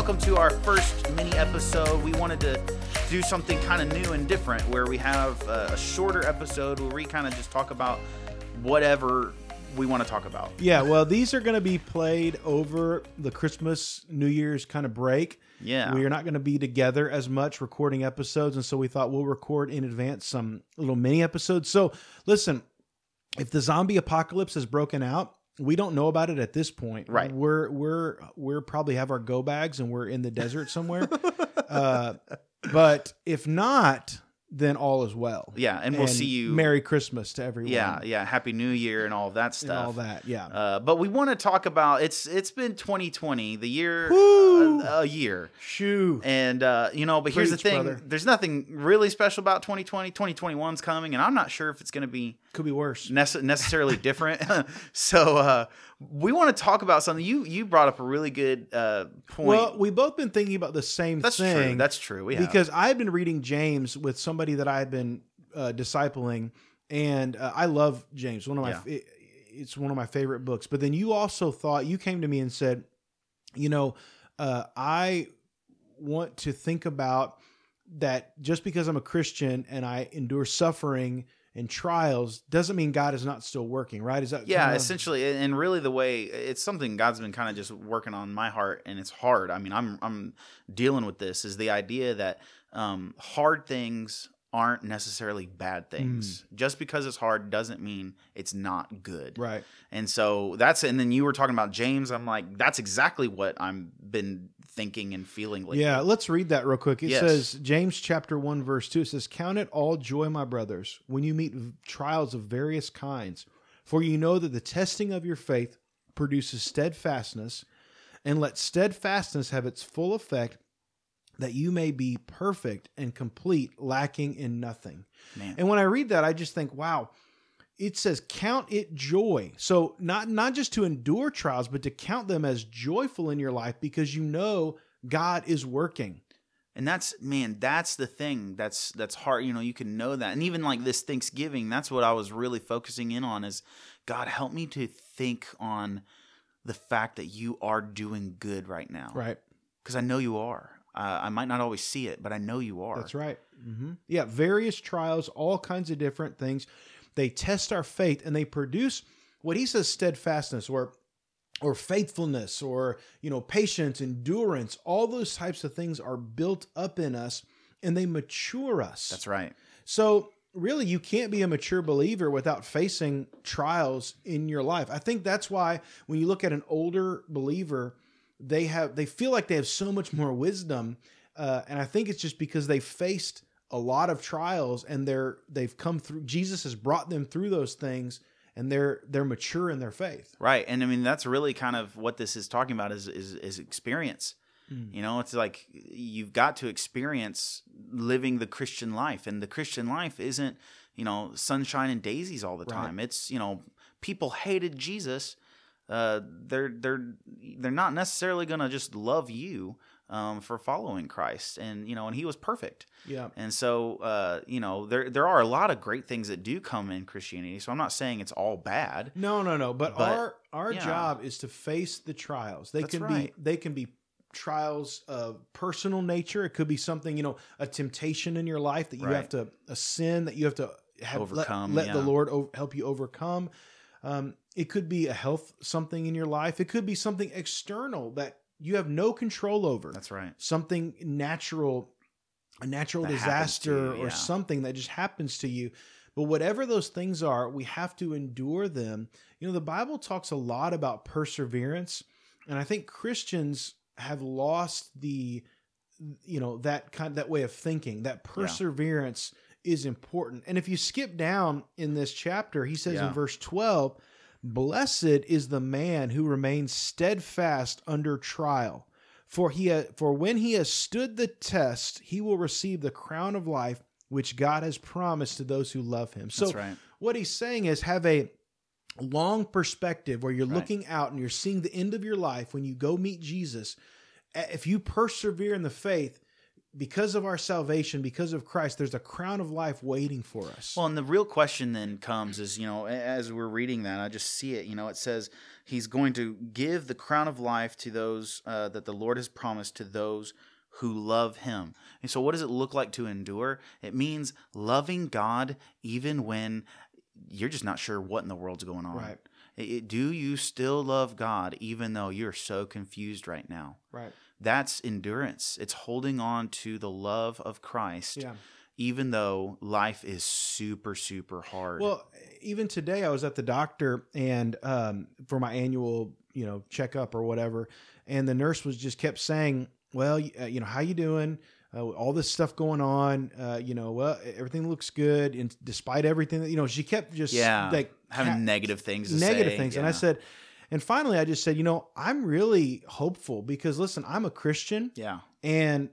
welcome to our first mini episode. We wanted to do something kind of new and different where we have a, a shorter episode where we kind of just talk about whatever we want to talk about. Yeah, well, these are going to be played over the Christmas, New Year's kind of break. Yeah. We are not going to be together as much recording episodes. And so we thought we'll record in advance some little mini episodes. So listen, if the zombie apocalypse has broken out, we don't know about it at this point. Right. We're we're we're probably have our go bags and we're in the desert somewhere. uh, but if not, then all is well. Yeah, and we'll see you- Merry Christmas to everyone. Yeah, yeah. Happy New Year and all of that and stuff. all that. Yeah. Uh, but we want to talk about it's. It's been 2020, the year, Woo! a, a year, Shoo. and uh, you know. But here's the thing: brother. there's nothing really special about 2020. 2021's coming, and I'm not sure if it's going to be Could be worse. nece- necessarily different. so uh, we want to talk about something. You you brought up a really good uh, point. Well, we've both been thinking about the same That's thing. true. That's true. We have. because I've been reading James with somebody that I've been uh, discipling, and uh, I love James. One of my, Yeah. it- it's one of my favorite books. But then you also thought you came to me and said, you know, uh, I want to think about that just because I'm a Christian and I endure suffering and trials doesn't mean God is not still working, right? Is that yeah, kinda- essentially, and and really the way it's something God's been kind of just working on my heart, and it's hard. I mean, I'm I'm dealing with this is the idea that um, hard things aren't necessarily bad things. Just because it's hard doesn't mean it's not good. right? And so that's and then you were talking about James. I'm like, that's exactly what I'm been thinking and feeling lately. Yeah, let's read that real quick. It Yes. says, James chapter 1, verse 2, it says, Count it all joy, my brothers, when you meet trials of various kinds, for you know that the testing of your faith produces steadfastness, and let steadfastness have its full effect, that you may be perfect and complete, lacking in nothing. Man. And when I read that, I just think, wow, it says count it joy. So not not just to endure trials, but to count them as joyful in your life because you know God is working. And that's man, that's the thing that's that's hard. You know, you can know that, and even like this Thanksgiving, that's what I was really focusing in on. Is God help me to think on the fact that you are doing good right now, Right. Because I know you are. Uh, I might not always see it, but I know you are. That's right. hmm Yeah, various trials, all kinds of different things. They test our faith and they produce what he says steadfastness or or faithfulness or you know patience, endurance. All those types of things are built up in us and they mature us. That's right. So really you can't be a mature believer without facing trials in your life. I think that's why when you look at an older believer, they have they feel like they have so much more wisdom. Uh, and I think it's just because they faced a lot of trials and they're they've come through Jesus has brought them through those things and they're they're mature in their faith. Right. And I mean, that's really kind of what this is talking about is is, is experience. You know, it's like you've got to experience living the Christian life, and the Christian life isn't, you know, sunshine and daisies all the Right. time. It's, you know, people hated Jesus. Uh, they're they're they're not necessarily gonna just love you um, for following Christ, and you know, and He was perfect. Yeah. And so, uh, you know, there there are a lot of great things that do come in Christianity. So I'm not saying it's all bad. No, no, no. But, But, our our yeah. job is to face the trials. They That's can right. be they can be trials of personal nature. It could be something you know a temptation in your life that you Right. have to a sin that you have to have let- Overcome, Let, the yeah. Lord o- help you overcome. Um, it could be a health something in your life. It could be something external that you have no control over. That's right. something natural, a natural That disaster you, or yeah. something that just happens to you. But whatever those things are, we have to endure them. You know, the Bible talks a lot about perseverance, and I think Christians have lost the you know that kind that way of thinking that perseverance is important and if you skip down in this chapter he says Yeah. in verse 12 blessed is the man who remains steadfast under trial for he ha- for when he has stood the test he will receive the crown of life which God has promised to those who love him so That's right. what he's saying is have a long perspective where you're Right. looking out and you're seeing the end of your life when you go meet Jesus. Uh, If you persevere in the faith, because of our salvation, because of Christ, there's a crown of life waiting for us. Well, and the real question then comes is, you know, as we're reading that, I just see it. You know, it says he's going to give the crown of life to those uh, that the Lord has promised to those who love him. And so, what does it look like to endure? It means loving God even when you're just not sure what in the world's going on. Right. It- do you still love God even though you're so confused right now? right. That's endurance. It's holding on to the love of Christ Yeah. even though life is super super hard. Well, even today, I was at the doctor and um, for my annual, you know, checkup or whatever, and the nurse was just kept saying, "Well, uh, you know, how you doing? Uh, all this stuff going on, uh, you know, well, everything looks good, and despite everything, you know, she kept just yeah, like having ha- negative things, to negative say, things. And I said, and finally, I just said, you know, I'm really hopeful because listen, I'm a Christian yeah, and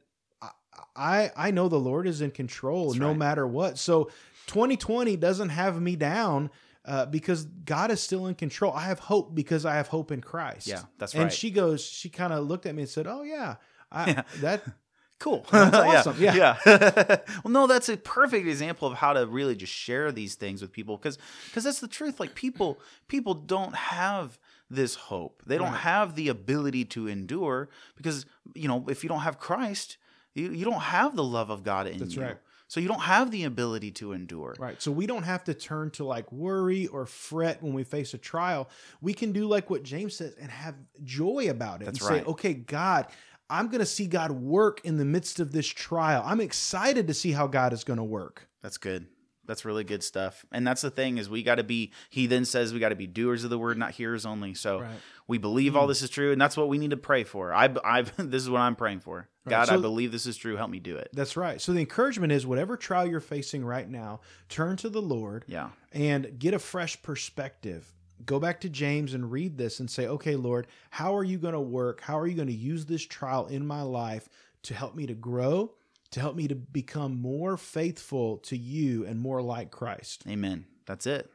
I I, know the Lord is in control That's no right. matter what. So 2020 doesn't have me down uh, because God is still in control. I have hope because I have hope in Christ. yeah, that's right. And she goes, she kind of looked at me and said, "Oh yeah, I, Yeah. that cool. That's awesome. Yeah. yeah. well, no, that's a perfect example of how to really just share these things with people because because that's the truth. Like people people don't have this hope. They don't Right. have the ability to endure because you know if you don't have Christ, you, you don't have the love of God in That's you. right. So you don't have the ability to endure. Right. So we don't have to turn to like worry or fret when we face a trial. We can do like what James says and have joy about it That's and right. say, okay, God, I'm going to see God work in the midst of this trial. I'm excited to see how God is going to work. That's good. That's really good stuff. And that's the thing is we got to be he then says we got to be doers of the word not hearers only. So Right. we believe all mm. this is true and that's what we need to pray for. I I this is what I'm praying for. Right. God, I believe this is true. Help me do it. That's right. So the encouragement is whatever trial you're facing right now, turn to the Lord Yeah. and get a fresh perspective. Go back to James and read this and say, okay, Lord, how are you going to work? How are you going to use this trial in my life to help me to grow, to help me to become more faithful to you and more like Christ? Amen. That's it.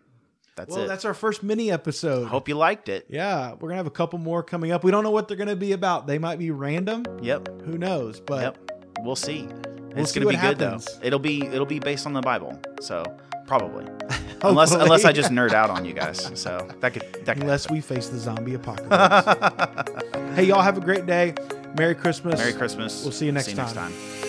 That's well, it. that's our first mini episode. Hope you liked it. yeah, we're going to have a couple more coming up. We don't know what they're going to be about. They might be random. Yep. Who knows? But yep. We'll see. We'll it's see gonna be good happens. though. It'll be it'll be based on the Bible. So probably. unless unless I just nerd out on you guys. So that could that could unless we face the zombie apocalypse. hey, y'all have a great day. Merry Christmas. Merry Christmas. We'll see you next see you next time. time.